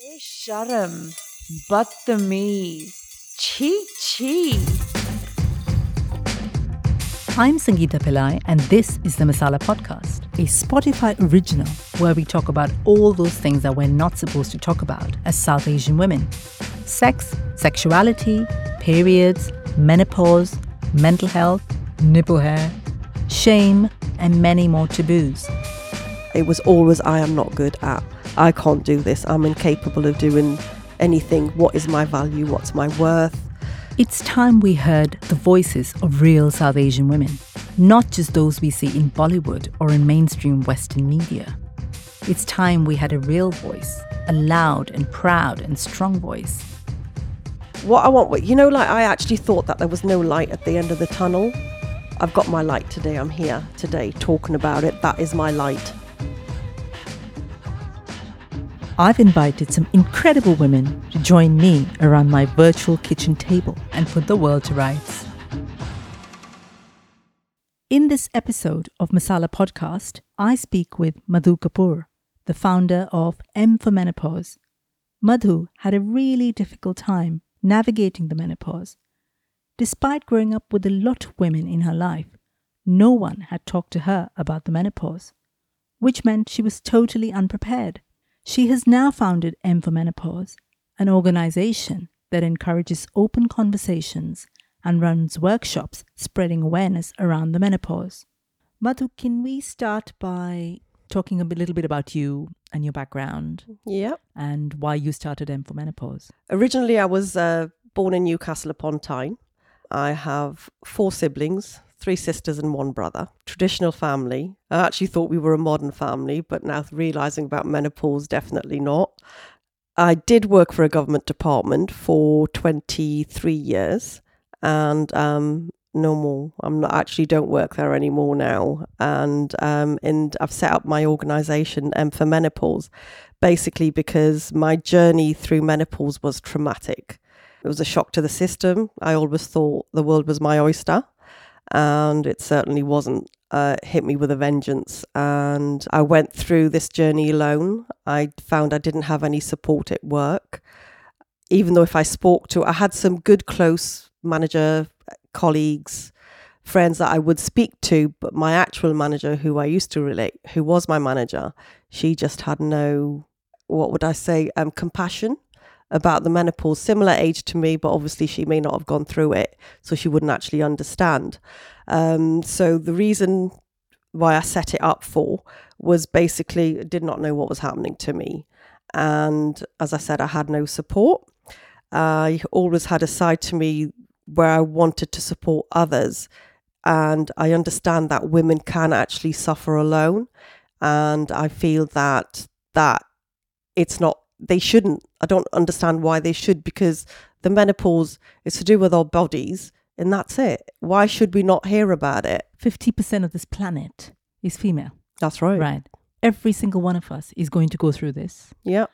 Sharm, Badtameez, Chee Chee. I'm Sangeeta Pillai, and this is the Masala Podcast, a Spotify original where we talk about all those things that we're not supposed to talk about as South Asian women sex, sexuality, periods, menopause, mental health, nipple hair, shame, and many more taboos. It was always, I am not good at, I can't do this, I'm incapable of doing anything. What is my value? What's my worth? It's time we heard the voices of real South Asian women, not just those we see in Bollywood or in mainstream Western media. It's time we had a real voice, a loud and proud and strong voice. What I want, you know, like I actually thought that there was no light at the end of the tunnel. I've got my light today. I'm here today talking about it. That is my light. I've invited some incredible women to join me around my virtual kitchen table and put the world to rights. In this episode of Masala Podcast, I speak with Madhu Kapoor, the founder of M for Menopause. Madhu had a really difficult time navigating the menopause. Despite growing up with a lot of women in her life, no one had talked to her about the menopause, which meant she was totally unprepared. She has now founded M for Menopause, an organization that encourages open conversations and runs workshops spreading awareness around the menopause. Madhu, can we start by talking a little bit about you and your background Yeah. and why you started M for Menopause? Originally, I was uh, born in Newcastle upon Tyne. I have four siblings, three sisters and one brother. Traditional family. I actually thought we were a modern family, but now realizing about menopause, definitely not. I did work for a government department for 23 years and um, no more. I'm not actually don't work there anymore now. And um, and I've set up my organization M for Menopause basically because my journey through menopause was traumatic. It was a shock to the system. I always thought the world was my oyster, and it certainly wasn't. Uh, hit me with a vengeance, and I went through this journey alone. I found I didn't have any support at work, even though if I spoke to, I had some good close manager colleagues, friends that I would speak to, but my actual manager, who I used to relate, who was my manager, she just had no, what would I say, um, compassion about the menopause, similar age to me, but obviously she may not have gone through it, so she wouldn't actually understand. Um, so the reason why I set it up for was basically did not know what was happening to me, and as I said, I had no support. I always had a side to me where I wanted to support others, and I understand that women can actually suffer alone, and I feel that that it's not they shouldn't. I don't understand why they should because the menopause is to do with our bodies and that's it. Why should we not hear about it? 50% of this planet is female, That's right. right? Every single one of us is going to go through this. Yeah.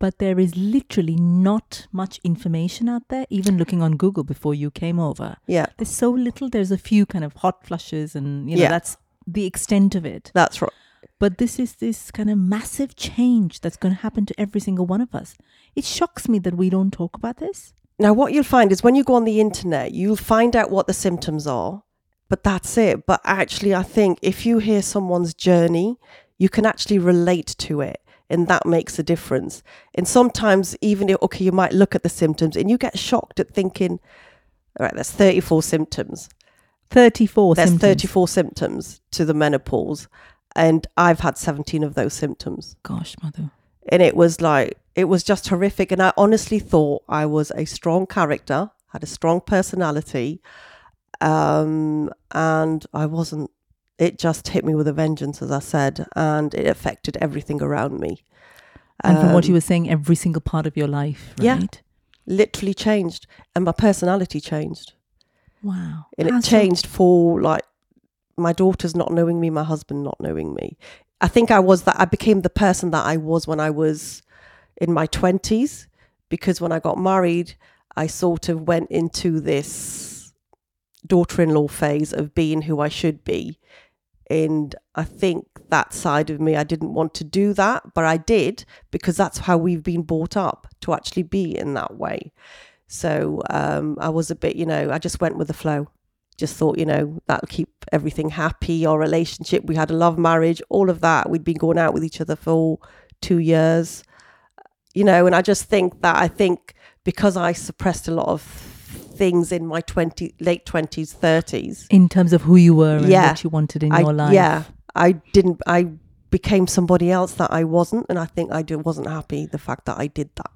but there is literally not much information out there even looking on google before you came over Yeah. there's so little there's a few kind of hot flushes and you know Yeah. that's the extent of it That's right. But this is this kind of massive change that's going to happen to every single one of us it shocks me that we don't talk about this Now, what you'll find is when you go on the internet, you'll find out what the symptoms are, but that's it. But actually, I think if you hear someone's journey, you can actually relate to it. And that makes a difference. And sometimes, even if, okay, you might look at the symptoms and you get shocked at thinking, all right, there's 34 symptoms. 34 There's symptoms 34 symptoms to the menopause. And I've had 17 of those symptoms. gosh mother. And it was like it was just horrific. And i honestly thought i was a strong character had a strong personality um and i wasn't. It just hit me with a vengeance as i said and it affected everything around me. And from what Um, you were saying every single part of your life Yeah. right? Literally changed. And my personality changed. Wow. And How it so? changed for like my daughters not knowing me my husband not knowing me i think i was that i became the person that i was when i was in my 20s because when i got married i sort of went into this daughter-in-law phase of being who i should be And I think that side of me, I didn't want to do that, but I did because that's how we've been brought up to actually be in that way. So um, I was a bit, you know, I just went with the flow. Just thought, you know, that'll keep everything happy. Our relationship, we had a love marriage, all of that. We'd been going out with each other for two years, you know, and I just think that I think because I suppressed a lot of things in my 20 late 20s 30s In terms of who you were and Yeah. what you wanted in I, your life. yeah i didn't i became somebody else that i wasn't and i think i wasn't happy the fact that i did that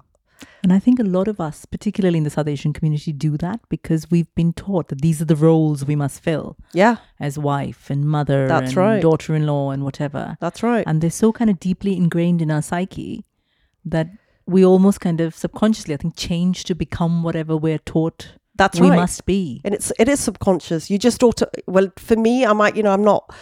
And I think a lot of us, particularly in the South Asian community, do that because we've been taught that these are the roles we must fill yeah as wife and mother That's and right. daughter in law and whatever. that's right And they're so kind of deeply ingrained in our psyche that we almost kind of subconsciously, I think, change to become whatever we're taught that's we right must be. and it's it is subconscious you just ought to well for me i might you know i'm not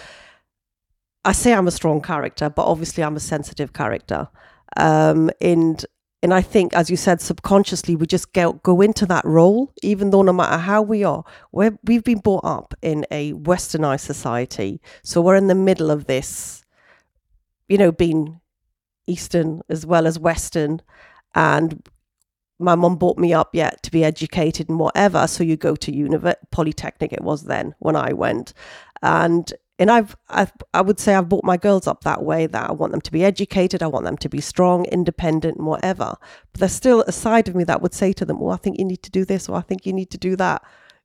i say i'm a strong character but obviously i'm a sensitive character um and and i think as you said subconsciously we just go, go into that role even though no matter how we are we're, we've been brought up in a westernized society so we're in the middle of this you know being eastern as well as western and my mum brought me up yet to be educated and whatever. So you go to univer- polytechnic. It was then when I went, and and I've, I've I would say I've brought my girls up that way. That I want them to be educated. I want them to be strong, independent, and whatever. But there's still a side of me that would say to them, "Well, I think you need to do this, or I think you need to do that."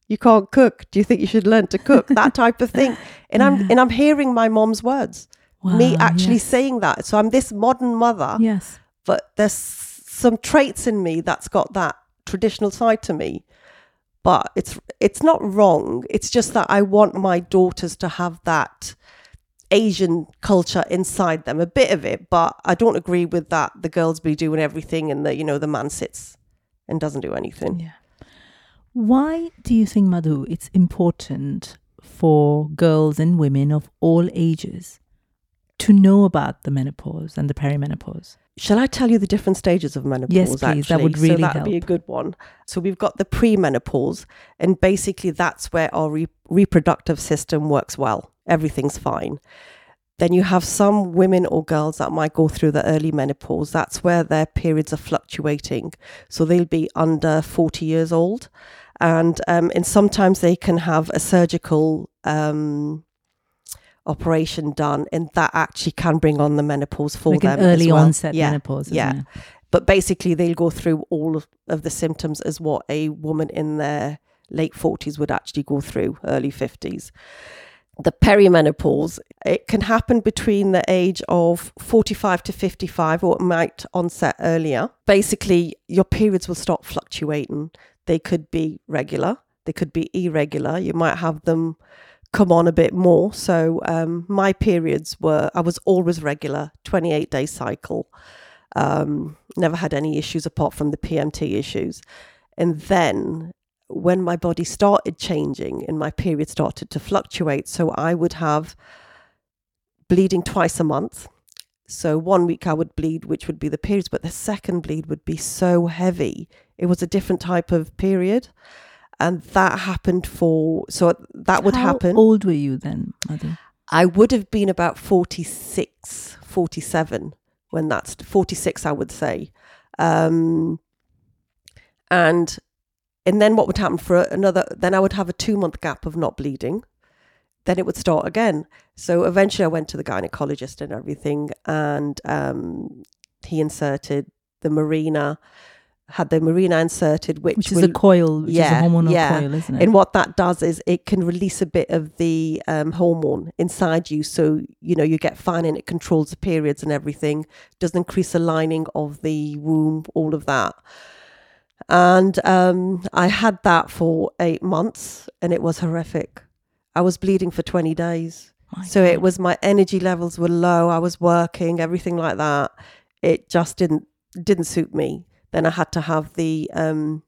You can't cook. Do you think you should learn to cook? That type of thing. And I'm and I'm hearing my mom's words. me actually yes. saying that. So I'm this modern mother Yes. but there's some traits in me that's got that traditional side to me but it's it's not wrong it's just that i want my daughters to have that asian culture inside them a bit of it but i don't agree with that the girls be doing everything and the you know the man sits and doesn't do anything Yeah. Why do you think, Madhu, it's important for girls and women of all ages to know about the menopause and the perimenopause? Shall I tell you the different stages of menopause? Yes, please. That would really so that'd be a good one. So we've got the premenopause, and basically that's where our re- reproductive system works well. Everything's fine. Then you have some women or girls that might go through the early menopause. That's where their periods are fluctuating. So they'll be under 40 years old. And, um, and sometimes they can have a surgical um, operation done, and that actually can bring on the menopause for like them. early well. onset Yeah, menopause. Yeah. it? but basically they'll go through all of, of the symptoms as what a woman in their late 40s would actually go through early 50s the perimenopause it can happen between the age of 45 to 55 or it might onset earlier basically your periods will stop fluctuating they could be regular they could be irregular you might have them come on a bit more so um, my periods were i was always regular 28 day cycle um, never had any issues apart from the PMT issues. And then when my body started changing and my period started to fluctuate, so I would have bleeding twice a month. So one week I would bleed, which would be the periods, but the second bleed would be so heavy. It was a different type of period. And that happened for, so that would happen. How happen. old were you then, Madhu? I would have been about 46, 47 when that's 46, I would say. Um, and and then what would happen for another, then I would have a two month gap of not bleeding. Then it would start again. So eventually I went to the gynecologist and everything, and um, he inserted the Mirena, had the Mirena inserted, which, Which is will, a coil, which yeah, is a hormonal yeah. coil, isn't it? and what that does is it can release a bit of the um, hormone inside you. So, you know, you get fine and it controls the periods and everything, doesn't increase the lining of the womb, all of that. And um, I had that for eight months and it was horrific. I was bleeding for 20 days. My so it was my energy levels were low. I was working, everything like that. It just didn't didn't suit me. Then I had to have the um,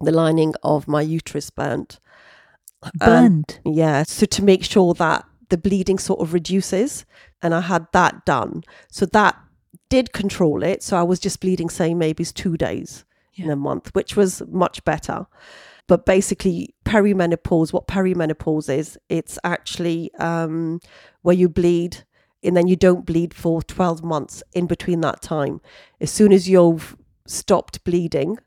the lining of my uterus burnt. And- burnt. yeah. So to make sure that the bleeding sort of reduces, and I had that done. So that did control it. So I was just bleeding, say maybe it's two days in a month, which was much better. But basically, perimenopause. What perimenopause is? It's actually um, where you bleed and then you don't bleed for 12 months in between that time. As soon as you've stopped bleeding,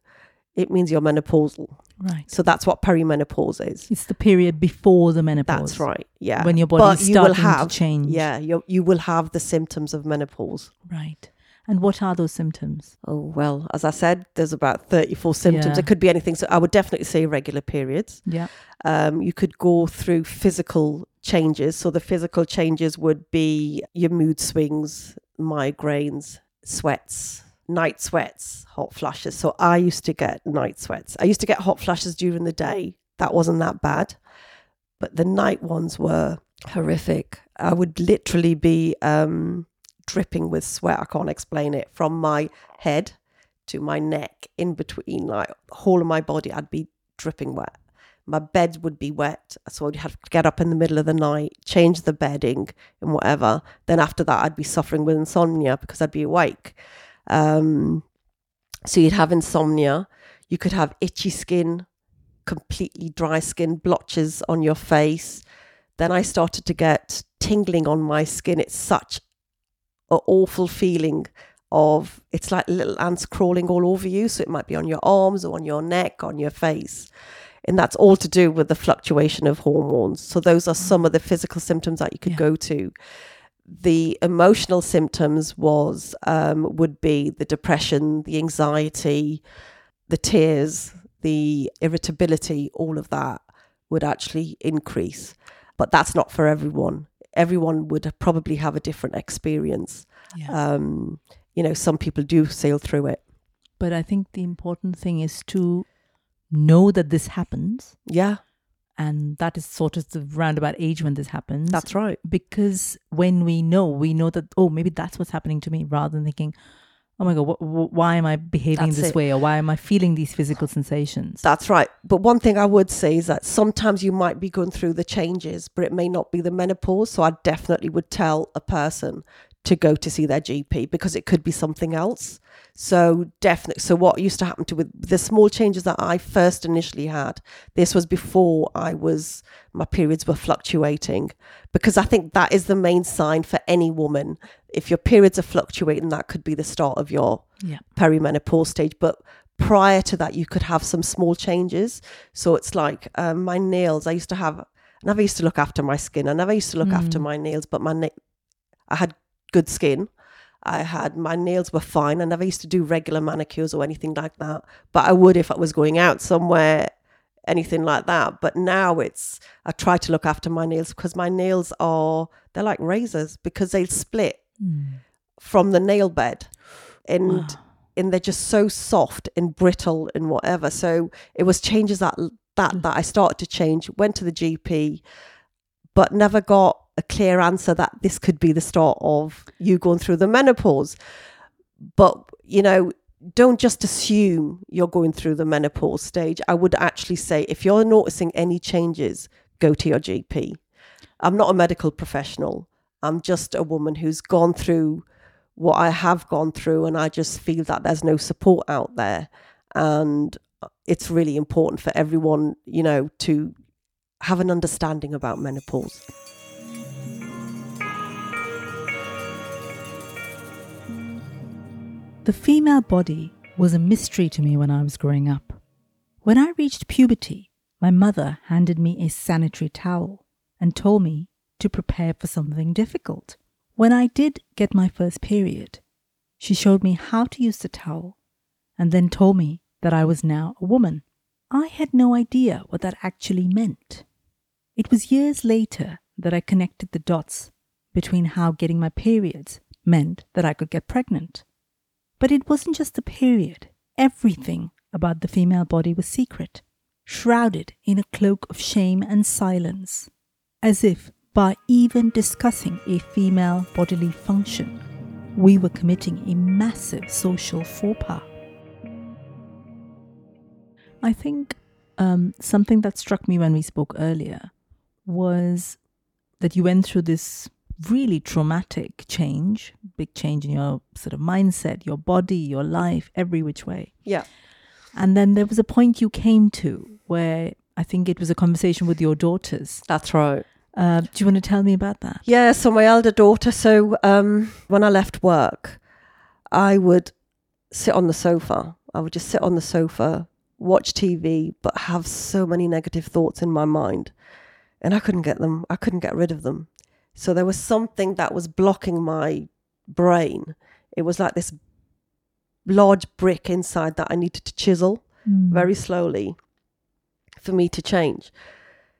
it means you're menopausal. Right. So that's what perimenopause is. It's the period before the menopause. That's right. Yeah. When your But body's you will have, to change. Yeah, you you will have the symptoms of menopause. Right. And what are those symptoms? Oh well, as I said, there's about 34 symptoms. Yeah. It could be anything. So I would definitely say irregular periods. Yeah. Um, you could go through physical changes. So the physical changes would be your mood swings, migraines, sweats, night sweats, hot flashes. So I used to get night sweats. I used to get hot flashes during the day. That wasn't that bad. But the night ones were horrific. I would literally be um, dripping with sweat. I can't explain it. From my head to my neck, in between, like whole of my body, I'd be dripping wet. My bed would be wet, so I'd have to get up in the middle of the night, change the bedding and whatever. Then after that, I'd be suffering with insomnia because I'd be awake. Um, so you'd have insomnia. You could have itchy skin, completely dry skin, blotches on your face. Then I started to get tingling on my skin. It's such an awful feeling of it's like little ants crawling all over you. So it might be on your arms or on your neck, on your face. And that's all to do with the fluctuation of hormones. So those are some of the physical symptoms that you could Yeah. go to. The emotional symptoms was um, would be the depression, the anxiety, the tears, the irritability, all of that would actually increase. But that's not for everyone. Everyone would probably have a different experience. Yeah. Um, you know, some people do sail through it. but I think the important thing is to know that this happens. Yeah, And that is sort of the roundabout age when this happens. that's right. because when we know, we know that, oh, maybe that's what's happening to me rather than thinking, oh my God, wh- wh- why am I behaving That's this it. way or why am I feeling these physical sensations? That's right. But one thing I would say is that sometimes you might be going through the changes, but it may not be the menopause. So I definitely would tell a person to go to see their GP because it could be something else. So definitely. So what used to happen to with the small changes that I first initially had, this was before I was my periods were fluctuating because I think that is the main sign for any woman. If your periods are fluctuating, that could be the start of your Yeah. perimenopause stage. But prior to that, you could have some small changes. So it's like um, my nails. I used to have. I never used to look after my skin. I never used to look after my nails, but my na- I had good skin. I had my nails were fine. I never used to do regular manicures or anything like that. But I would if I was going out somewhere, anything like that. But now it's I try to look after my nails because my nails are they're like razors because they split hmm. from the nail bed, and and they're just so soft and brittle and whatever. So it was changes that that hmm. that I started to change. Went to the GP, but never got a clear answer that this could be the start of you going through the menopause. But you know, don't just assume you're going through the menopause stage. I would actually say if you're noticing any changes, go to your GP. I'm not a medical professional. I'm just a woman who's gone through what I have gone through, and I just feel that there's no support out there. And it's really important for everyone, you know, to have an understanding about menopause. The female body was a mystery to me when I was growing up. When I reached puberty, my mother handed me a sanitary towel and told me to prepare for something difficult. When I did get my first period, she showed me how to use the towel and then told me that I was now a woman. I had no idea what that actually meant. It was years later that I connected the dots between how getting my periods meant that I could get pregnant. But it wasn't just the period. Everything about the female body was secret, shrouded in a cloak of shame and silence, as if by even discussing a female bodily function, we were committing a massive social faux pas. I think um, something that struck me when we spoke earlier was that you went through this really traumatic change, big change in your sort of mindset, your body, your life, every which way. Yeah. And then there was a point you came to where I think it was a conversation with your daughters. That's right. Uh, do you want to tell me about that? Yeah, so my elder daughter, so um, when I left work, I would sit on the sofa. I would just sit on the sofa, watch TV, but have so many negative thoughts in my mind. And I couldn't get them, I couldn't get rid of them. So there was something that was blocking my brain. It was like this large brick inside that I needed to chisel Mm. very slowly for me to change.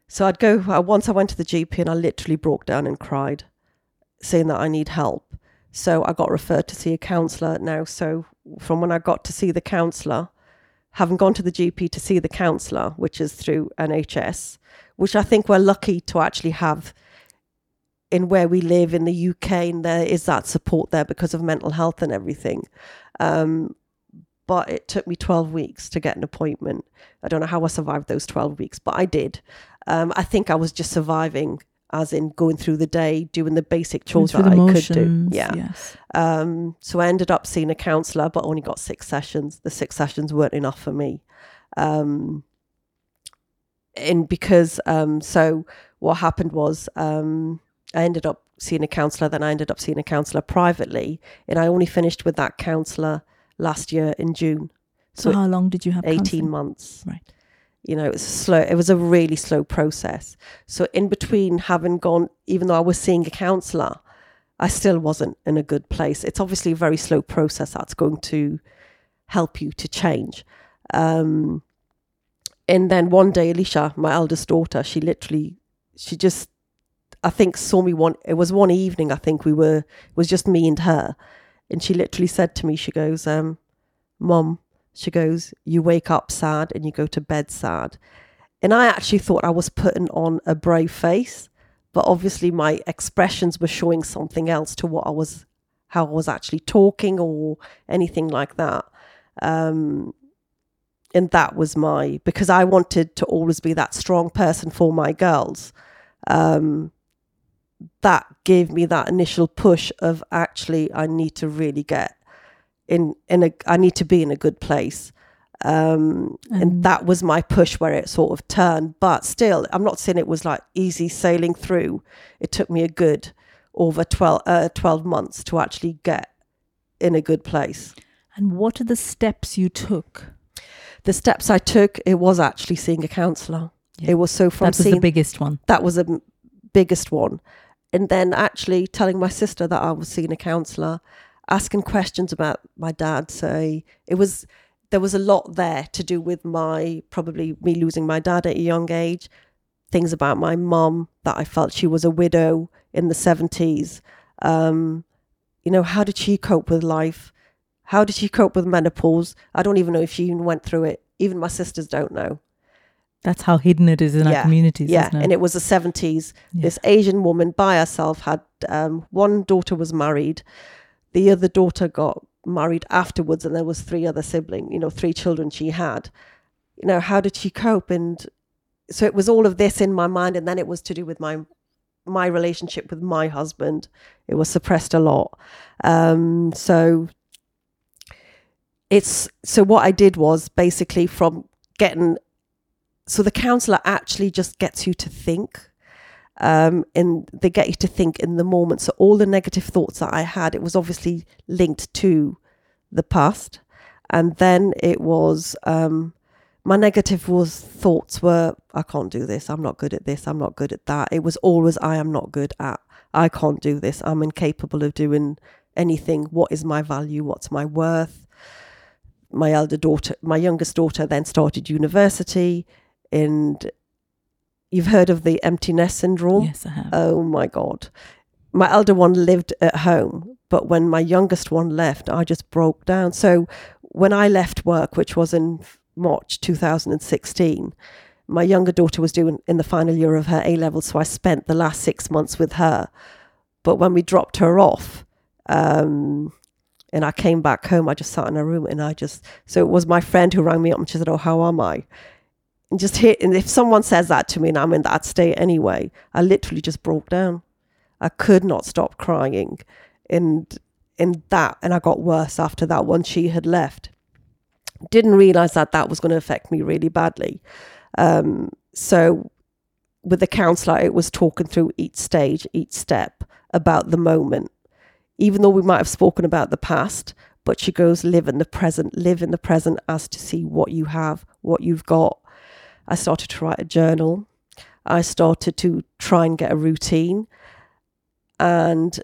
So I'd go, once I went to the GP and I literally broke down and cried, saying that I need help. So I got referred to see a counsellor now. So from when I got to see the counsellor, having gone to the GP to see the counsellor, which is through NHS, which I think we're lucky to actually have in where we live in the UK, and there is that support there because of mental health and everything. Um, but it took me 12 weeks to get an appointment. I don't know how I survived those 12 weeks, but I did. Um, I think I was just surviving, as in going through the day, doing the basic chores that I could do. Yeah. Yes. Um, so I ended up seeing a counsellor, but only got six sessions. The six sessions weren't enough for me. Um, and because, um, so what happened was um, I ended up seeing a counsellor, then I ended up seeing a counsellor privately. And I only finished with that counsellor last year in June. So, So how long did you have 18 counselling? months. Right. You know, it was slow. It was a really slow process. So in between having gone, even though I was seeing a counsellor, I still wasn't in a good place. It's obviously a very slow process that's going to help you to change. Um, and then one day, Alicia, my eldest daughter, she literally, she just, I think saw me one. It was one evening. I think we were. It was just me and her, and she literally said to me, she goes, um, "Mom," she goes, "You wake up sad and you go to bed sad." And I actually thought I was putting on a brave face, but obviously my expressions were showing something else to what I was, how I was actually talking or anything like that. Um, and that was my because I wanted to always be that strong person for my girls. Um, that gave me that initial push of actually I need to really get in in a I need to be in a good place. Um, and, And- that was my push where it sort of turned. But still, I'm not saying it was like easy sailing through. It took me a good over 12, uh, 12 months to actually get in a good place. And what are the steps you took? The steps I took, it was actually seeing a counsellor. Yeah. It was so from that was seeing the biggest one. that was the m- biggest one. And then actually telling my sister that I was seeing a counsellor, asking questions about my dad. So it was there was a lot there to do with my probably me losing my dad at a young age, things about my mum that I felt she was a widow in the seventies. Um, you know, how did she cope with life? How did she cope with menopause? I don't even know if she even went through it. Even my sisters don't know. That's how hidden it is in our communities, Yeah, isn't it? and it was the seventies. Yeah. This Asian woman by herself had um, one daughter was married, the other daughter got married afterwards, and there was three other siblings. You know, three children she had. You know, how did she cope? And so it was all of this in my mind, and then it was to do with my my relationship with my husband. It was suppressed a lot. Um, so it's so what I did was basically from getting so the counselor actually just gets you to think um, and they get you to think in the moment. So all the negative thoughts that i had it was obviously linked to the past. And then it was um, my negative was thoughts were i can't do this. I'm not good at this. I'm not good at that. It was always i am not good at i can't do this. I'm incapable of doing anything. What is my value? What's my worth? My elder daughter my youngest daughter then started university and you've heard of the empty nest syndrome yes, I have. oh my god my elder one lived at home but when my youngest one left i just broke down so when i left work which was in march 2016 my younger daughter was doing in the final year of her a level so i spent the last six months with her but when we dropped her off um, and I came back home. I just sat in a room and I just, so it was my friend who rang me up and she said, Oh, how am I? And just hit, and if someone says that to me and I'm in that state anyway, I literally just broke down. I could not stop crying. And in that, and I got worse after that once she had left. Didn't realize that that was going to affect me really badly. Um, so with the counselor, it was talking through each stage, each step about the moment. Even though we might have spoken about the past, but she goes, live in the present, live in the present as to see what you have, what you've got. I started to write a journal. I started to try and get a routine and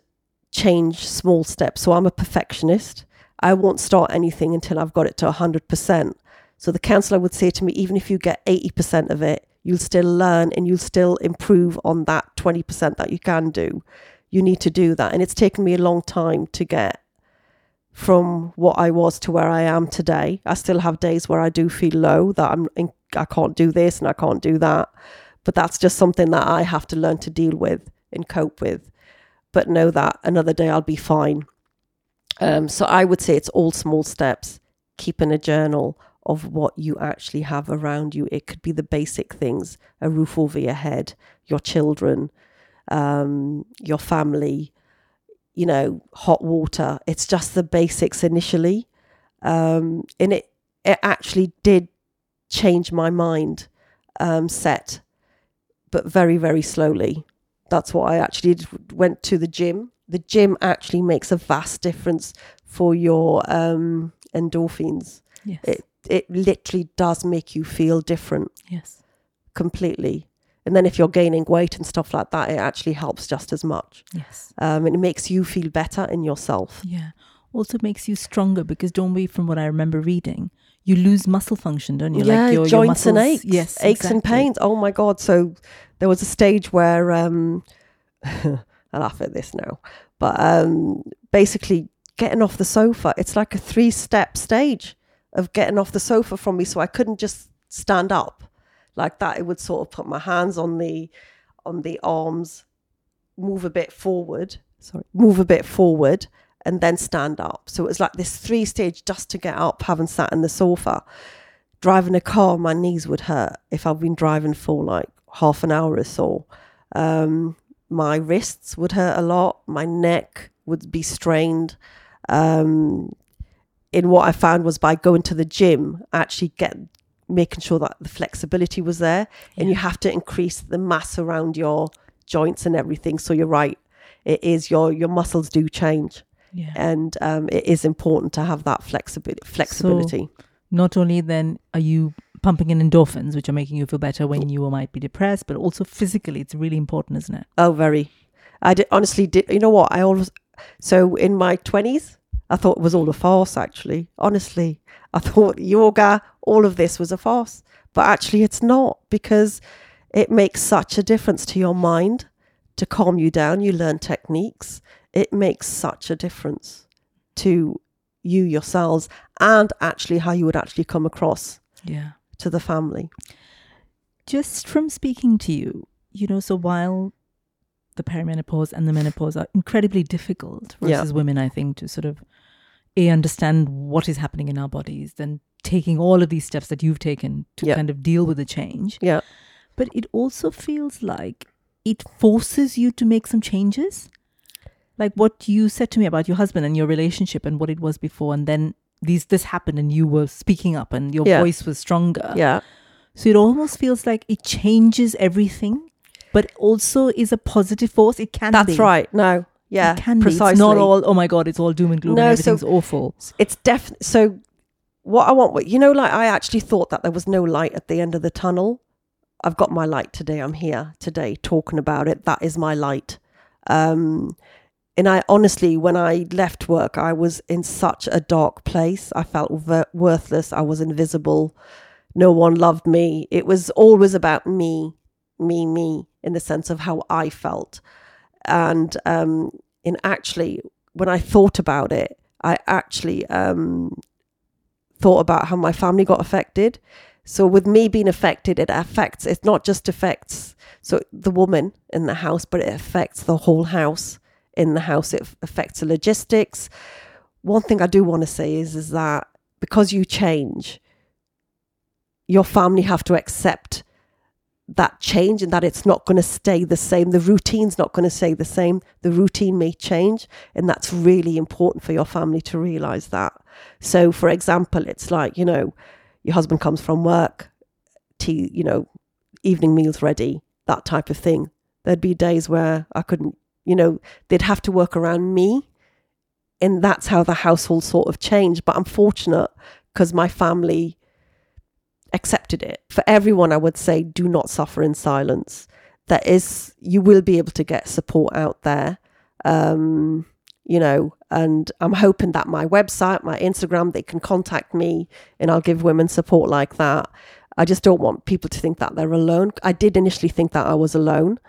change small steps. So I'm a perfectionist. I won't start anything until I've got it to 100%. So the counselor would say to me, even if you get 80% of it, you'll still learn and you'll still improve on that 20% that you can do. You need to do that. And it's taken me a long time to get from what I was to where I am today. I still have days where I do feel low that I'm in, I can't do this and I can't do that. But that's just something that I have to learn to deal with and cope with. But know that another day I'll be fine. Um, so I would say it's all small steps. Keeping a journal of what you actually have around you. It could be the basic things a roof over your head, your children, um, your family, you know, hot water. It's just the basics initially. Um, and it, it actually did change my mind um, set, but very, very slowly. That's what I actually did. Went to the gym. The gym actually makes a vast difference for your um, endorphins. Yes. It it literally does make you feel different yes. completely. And then if you're gaining weight and stuff like that, it actually helps just as much. Yes. Um, and it makes you feel better in yourself. Yeah. Also makes you stronger because don't we, from what I remember reading, you lose muscle function, don't you? yeah, like your, your joints and aches. Yes. aches and pains. Oh my god! So there was a stage where um, I laugh at this now, but um, basically getting off the sofa. It's like a three-step stage of getting off the sofa from me, so I couldn't just stand up like that. It would sort of put my hands on the on the arms, move a bit forward. Sorry, move a bit forward. And then stand up. So it was like this three stage just to get up, having sat in the sofa driving a car, my knees would hurt if I've been driving for like half an hour or so. Um, my wrists would hurt a lot. My neck would be strained. Um, in what I found was by going to the gym, actually get making sure that the flexibility was there, and you have to increase the mass around your joints and everything. So you're right, it is your your muscles do change, Yeah. and um, it is important to have that flexibility. Flexibility. Not only then are you pumping in endorphins, which are making you feel better when you might be depressed, but also physically, it's really important, isn't it? Oh, very. I did, honestly did. You know what? I always. So in my twenties, I thought it was all a farce. Actually, honestly, I thought yoga, all of this was a farce. But actually, it's not because it makes such a difference to your mind to calm you down. You learn techniques. It makes such a difference to you yourselves and actually how you would actually come across Yeah. to the family. Just from speaking to you, you know, so while the perimenopause and the menopause are incredibly difficult Yeah. versus women, I think, to sort of a understand what is happening in our bodies, then taking all of these steps that you've taken to Yeah. kind of deal with the change. Yeah. But it also feels like it forces you to make some changes. Like what you said to me about your husband and your relationship and what it was before, and then these this happened and you were speaking up and your Yeah. voice was stronger. Yeah. So it almost feels like it changes everything, but also is a positive force. It can That's be. right. No. Yeah. It can precisely. be. It's not all, oh my God, it's all doom and gloom No, and so- everything's awful. it's definitely so what i want what you know like i actually thought that there was no light at the end of the tunnel i've got my light today i'm here today talking about it that is my light um and i honestly when i left work i was in such a dark place. I felt worthless. I was invisible. No one loved me. It was always about me me me in the sense of how i felt. And um in actually when i thought about it i actually um thought about how my family got affected. So with me being affected it affects it not just affects so the woman in the house but it affects the whole house in the house it affects the logistics one thing i do want to say is is that because you change your family have to accept that change and that it's not going to stay the same. The routine's not going to stay the same. The routine may change. And that's really important for your family to realize that. So, for example, it's like, you know, your husband comes from work, tea, you know, evening meals ready, that type of thing. There'd be days where I couldn't, you know, they'd have to work around me. And that's how the household sort of changed. But I'm fortunate because my family accepted it. For everyone, I would say do not suffer in silence. That is, you will be able to get support out there. Um, you know, and I'm hoping that my website, my Instagram, they can contact me and I'll give women support like that. I just don't want people to think that they're alone. I did initially think that I was alone.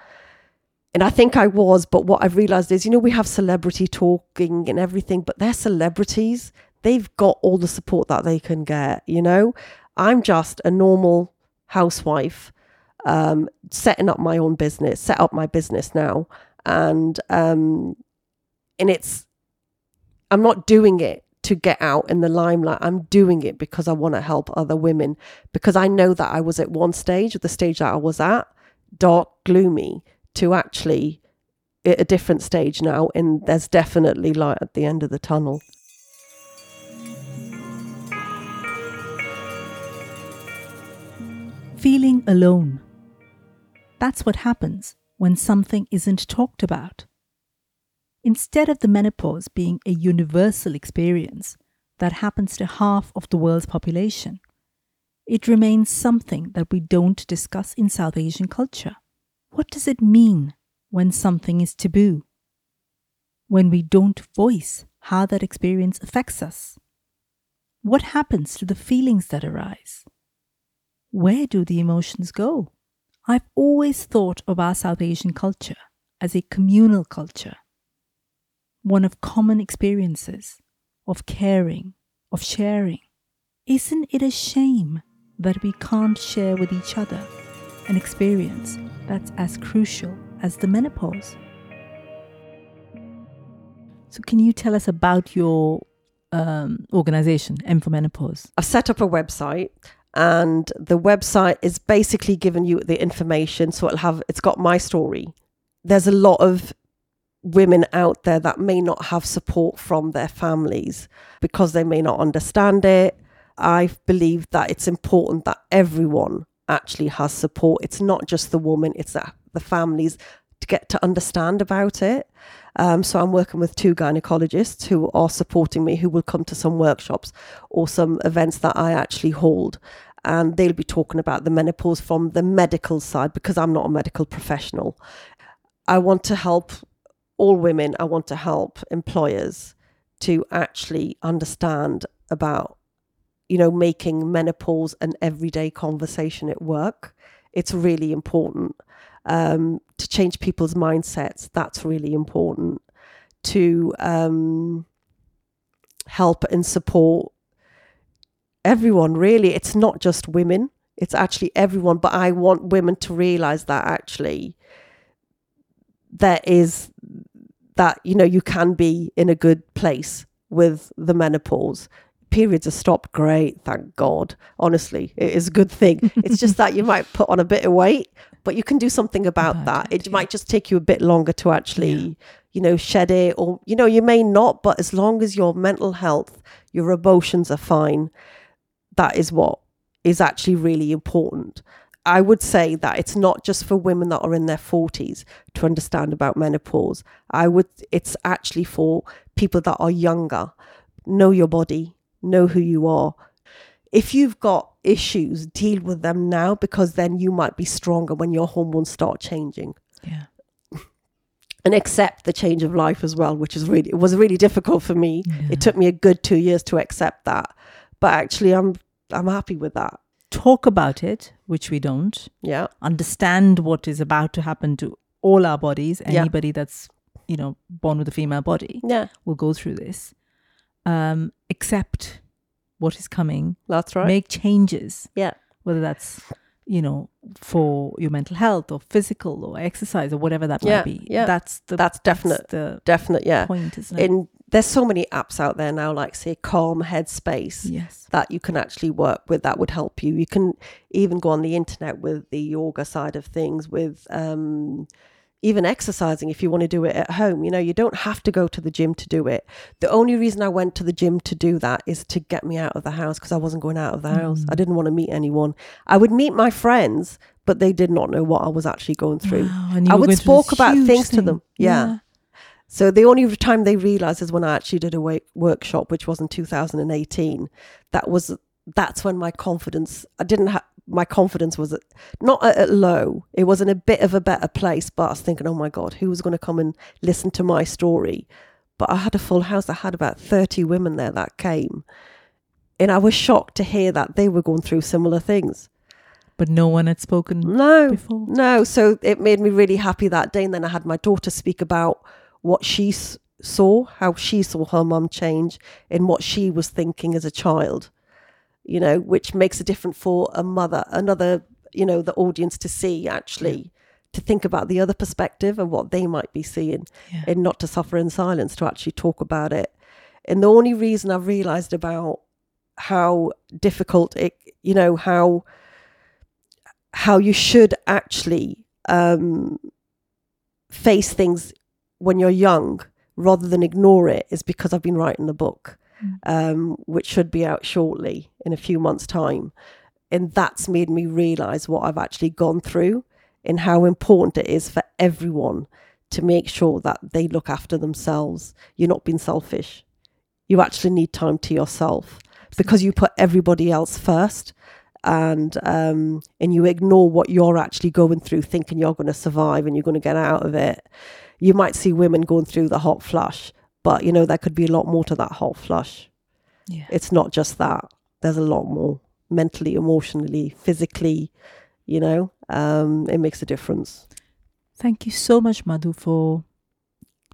And I think I was, but what I've realized is, you know, we have celebrity talking and everything, but they're celebrities. They've got all the support that they can get, you know? I'm just a normal housewife, um, setting up my own business, set up my business now. And um, and it's I'm not doing it to get out in the limelight. I'm doing it because I want to help other women because I know that I was at one stage, the stage that I was at, dark, gloomy, to actually at a different stage now and there's definitely light at the end of the tunnel. Feeling alone. That's what happens when something isn't talked about. Instead of the menopause being a universal experience that happens to half of the world's population, it remains something that we don't discuss in South Asian culture. What does it mean when something is taboo? When we don't voice how that experience affects us? What happens to the feelings that arise? Where do the emotions go? I've always thought of our South Asian culture as a communal culture, one of common experiences, of caring, of sharing. Isn't it a shame that we can't share with each other an experience that's as crucial as the menopause? So, can you tell us about your um, organization, M for Menopause? I've set up a website and the website is basically giving you the information so it'll have it's got my story there's a lot of women out there that may not have support from their families because they may not understand it i believe that it's important that everyone actually has support. It's not just the woman it's that the families to get to understand about it. Um, so i'm working with two gynecologists who are supporting me who will come to some workshops or some events that i actually hold. And they'll be talking about the menopause from the medical side because I'm not a medical professional. I want to help all women, I want to help employers to actually understand about you know making menopause an everyday conversation at work. It's really important um, to change people's mindsets. That's really important to um, help and support everyone really it's not just women it's actually everyone but i want women to realize that actually there is that you know you can be in a good place with the menopause periods are stopped great thank god honestly it is a good thing it's just that you might put on a bit of weight but you can do something about, About that it, it might just take you a bit longer to actually you know shed it or you know you may not but as long as your mental health your emotions are fine that is what is actually really important. I would say that it's not just for women that are in their 40s to understand about menopause. I would it's actually for people that are younger. Know your body, know who you are. If you've got issues, deal with them now because then you might be stronger when your hormones start changing. Yeah. And accept the change of life as well, which is really it was really difficult for me. It took me a good 2 years to accept that. But actually I'm I'm happy with that. Talk about it, which we don't. Yeah. Understand what is about to happen to all our bodies. Yeah. Anybody that's, you know, born with a female body Yeah. will go through this. Um, accept what is coming. That's right. Make changes. yeah. whether that's you know for your mental health or physical or exercise or whatever that Yeah, might be yeah. that's the That's definite. the Definite, yeah. point isn't it And there's so many apps out there now, like say Calm Headspace, yes that you can actually work with. That would help you. You can even go on the internet with the yoga side of things, with um, even exercising if you want to do it at home. You know, you don't have to go to the gym to do it. The only reason I went to the gym to do that is to get me out of the house because I wasn't going out of the house. I didn't want to meet anyone. I would meet my friends, but they did not know what I was actually going through. Wow, I would spoke about things to thing. them. Yeah. So the only time they realized is when I actually did a workshop, which was in 2018. That was that's when my confidence. I didn't have my confidence was at, not at, at low. It was in a bit of a better place. But I was thinking, oh my god, who was going to come and listen to my story? But I had a full house. I had about 30 women there that came, and I was shocked to hear that they were going through similar things. But no one had spoken No, before. no. So it made me really happy that day. And then I had my daughter speak about what she saw, how she saw her mum change, and what she was thinking as a child. You know, which makes a difference for a mother, another, you know, the audience to see actually, to think about the other perspective and what they might be seeing, Yeah. and not to suffer in silence, to actually talk about it. And the only reason I've realized about how difficult it, you know, how how you should actually um, face things when you're young rather than ignore it is because I've been writing the book, um, which should be out shortly in a few months' time. And that's made me realize what I've actually gone through and how important it is for everyone to make sure that they look after themselves. You're not being selfish. You actually need time to yourself because you put everybody else first and um, and you ignore what you're actually going through, thinking you're going to survive and you're going to get out of it. You might see women going through the hot flush, but you know there could be a lot more to that hot flush. Yeah. It's not just that. There's a lot more mentally, emotionally, physically. You know, um, it makes a difference. Thank you so much, Madhu, for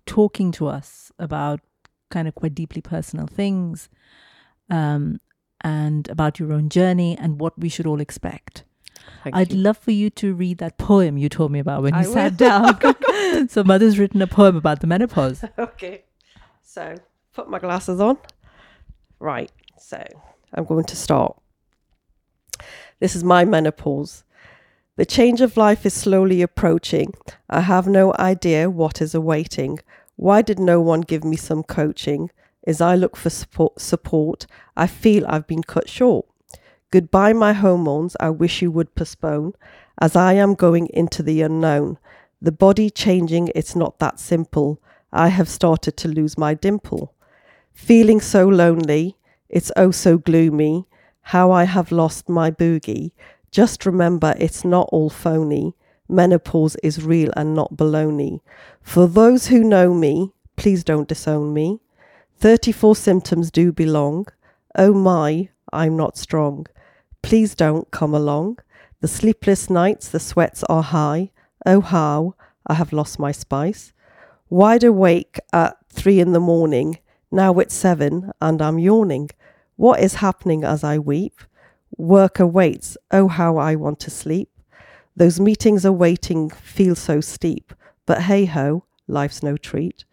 talking to us about kind of quite deeply personal things um, and about your own journey and what we should all expect. Thank I'd you. love for you to read that poem you told me about when you I sat will. down. so, Madhu's written a poem about the menopause. okay. So, put my glasses on. Right. So, I'm going to start. This is my menopause. The change of life is slowly approaching. I have no idea what is awaiting. Why did no one give me some coaching? As I look for support, support, I feel I've been cut short. Goodbye, my hormones. I wish you would postpone, as I am going into the unknown. The body changing, it's not that simple. I have started to lose my dimple. Feeling so lonely, it's oh so gloomy. How I have lost my boogie. Just remember, it's not all phony. Menopause is real and not baloney. For those who know me, please don't disown me. 34 symptoms do belong. Oh my, I'm not strong. Please don't come along. The sleepless nights, the sweats are high. Oh how I have lost my spice. Wide awake at three in the morning. Now it's seven and I'm yawning. What is happening as I weep? Work awaits. Oh how I want to sleep. Those meetings are waiting feel so steep. But hey ho, life's no treat.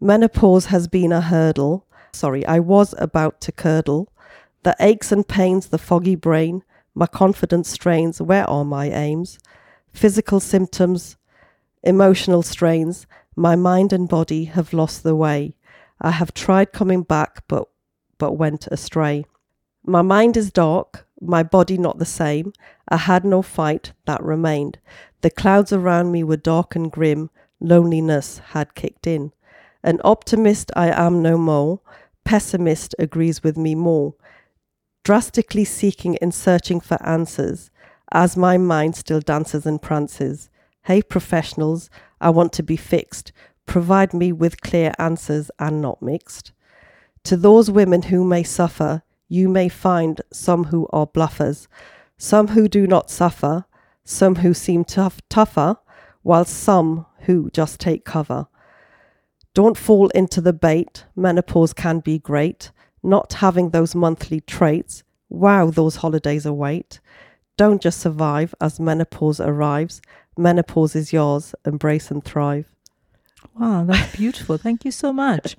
Menopause has been a hurdle. Sorry, I was about to curdle. The aches and pains, the foggy brain, my confidence strains, where are my aims? Physical symptoms, emotional strains, my mind and body have lost the way. I have tried coming back, but but went astray. My mind is dark, my body not the same. I had no fight that remained. The clouds around me were dark and grim. Loneliness had kicked in. An optimist I am no more. Pessimist agrees with me more. Drastically seeking and searching for answers as my mind still dances and prances. Hey, professionals, I want to be fixed. Provide me with clear answers and not mixed. To those women who may suffer, you may find some who are bluffers, some who do not suffer, some who seem tough, tougher, while some who just take cover. Don't fall into the bait. Menopause can be great. Not having those monthly traits. Wow, those holidays await. Don't just survive as menopause arrives. Menopause is yours. Embrace and thrive. Wow, that's beautiful. Thank you so much.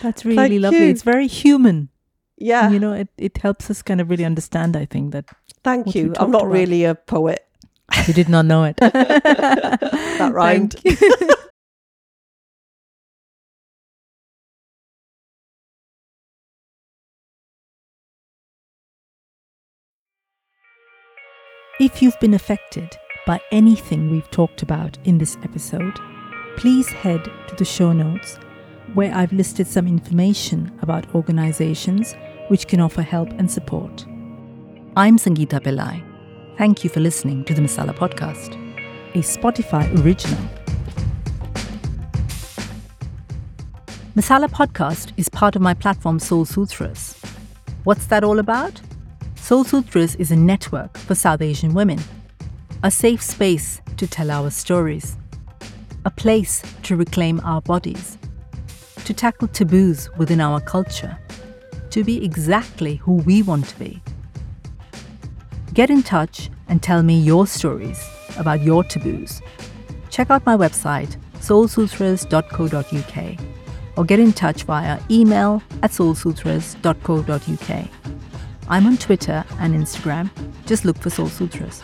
That's really Thank lovely. you. It's very human. Yeah, You know, it, it helps us kind of really understand, I think, that thank you. I'm not about. really a poet. you did not know it. that rhymed. If you've been affected by anything we've talked about in this episode, please head to the show notes where I've listed some information about organizations which can offer help and support. I'm Sangeeta Pillai. Thank you for listening to the Masala Podcast, a Spotify original. Masala Podcast is part of my platform Soul Sutras. What's that all about? Soul Sutras is a network for South Asian women, a safe space to tell our stories, a place to reclaim our bodies, to tackle taboos within our culture, to be exactly who we want to be. Get in touch and tell me your stories about your taboos. Check out my website, soulsutras.co.uk or get in touch via email at soulsutras.co.uk. I'm on Twitter and Instagram. Just look for Soul Sutras.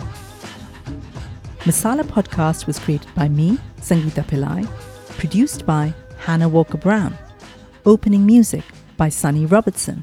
Masala Podcast was created by me, Sangeeta Pillai, produced by Hannah Walker Brown, opening music by Sunny Robertson.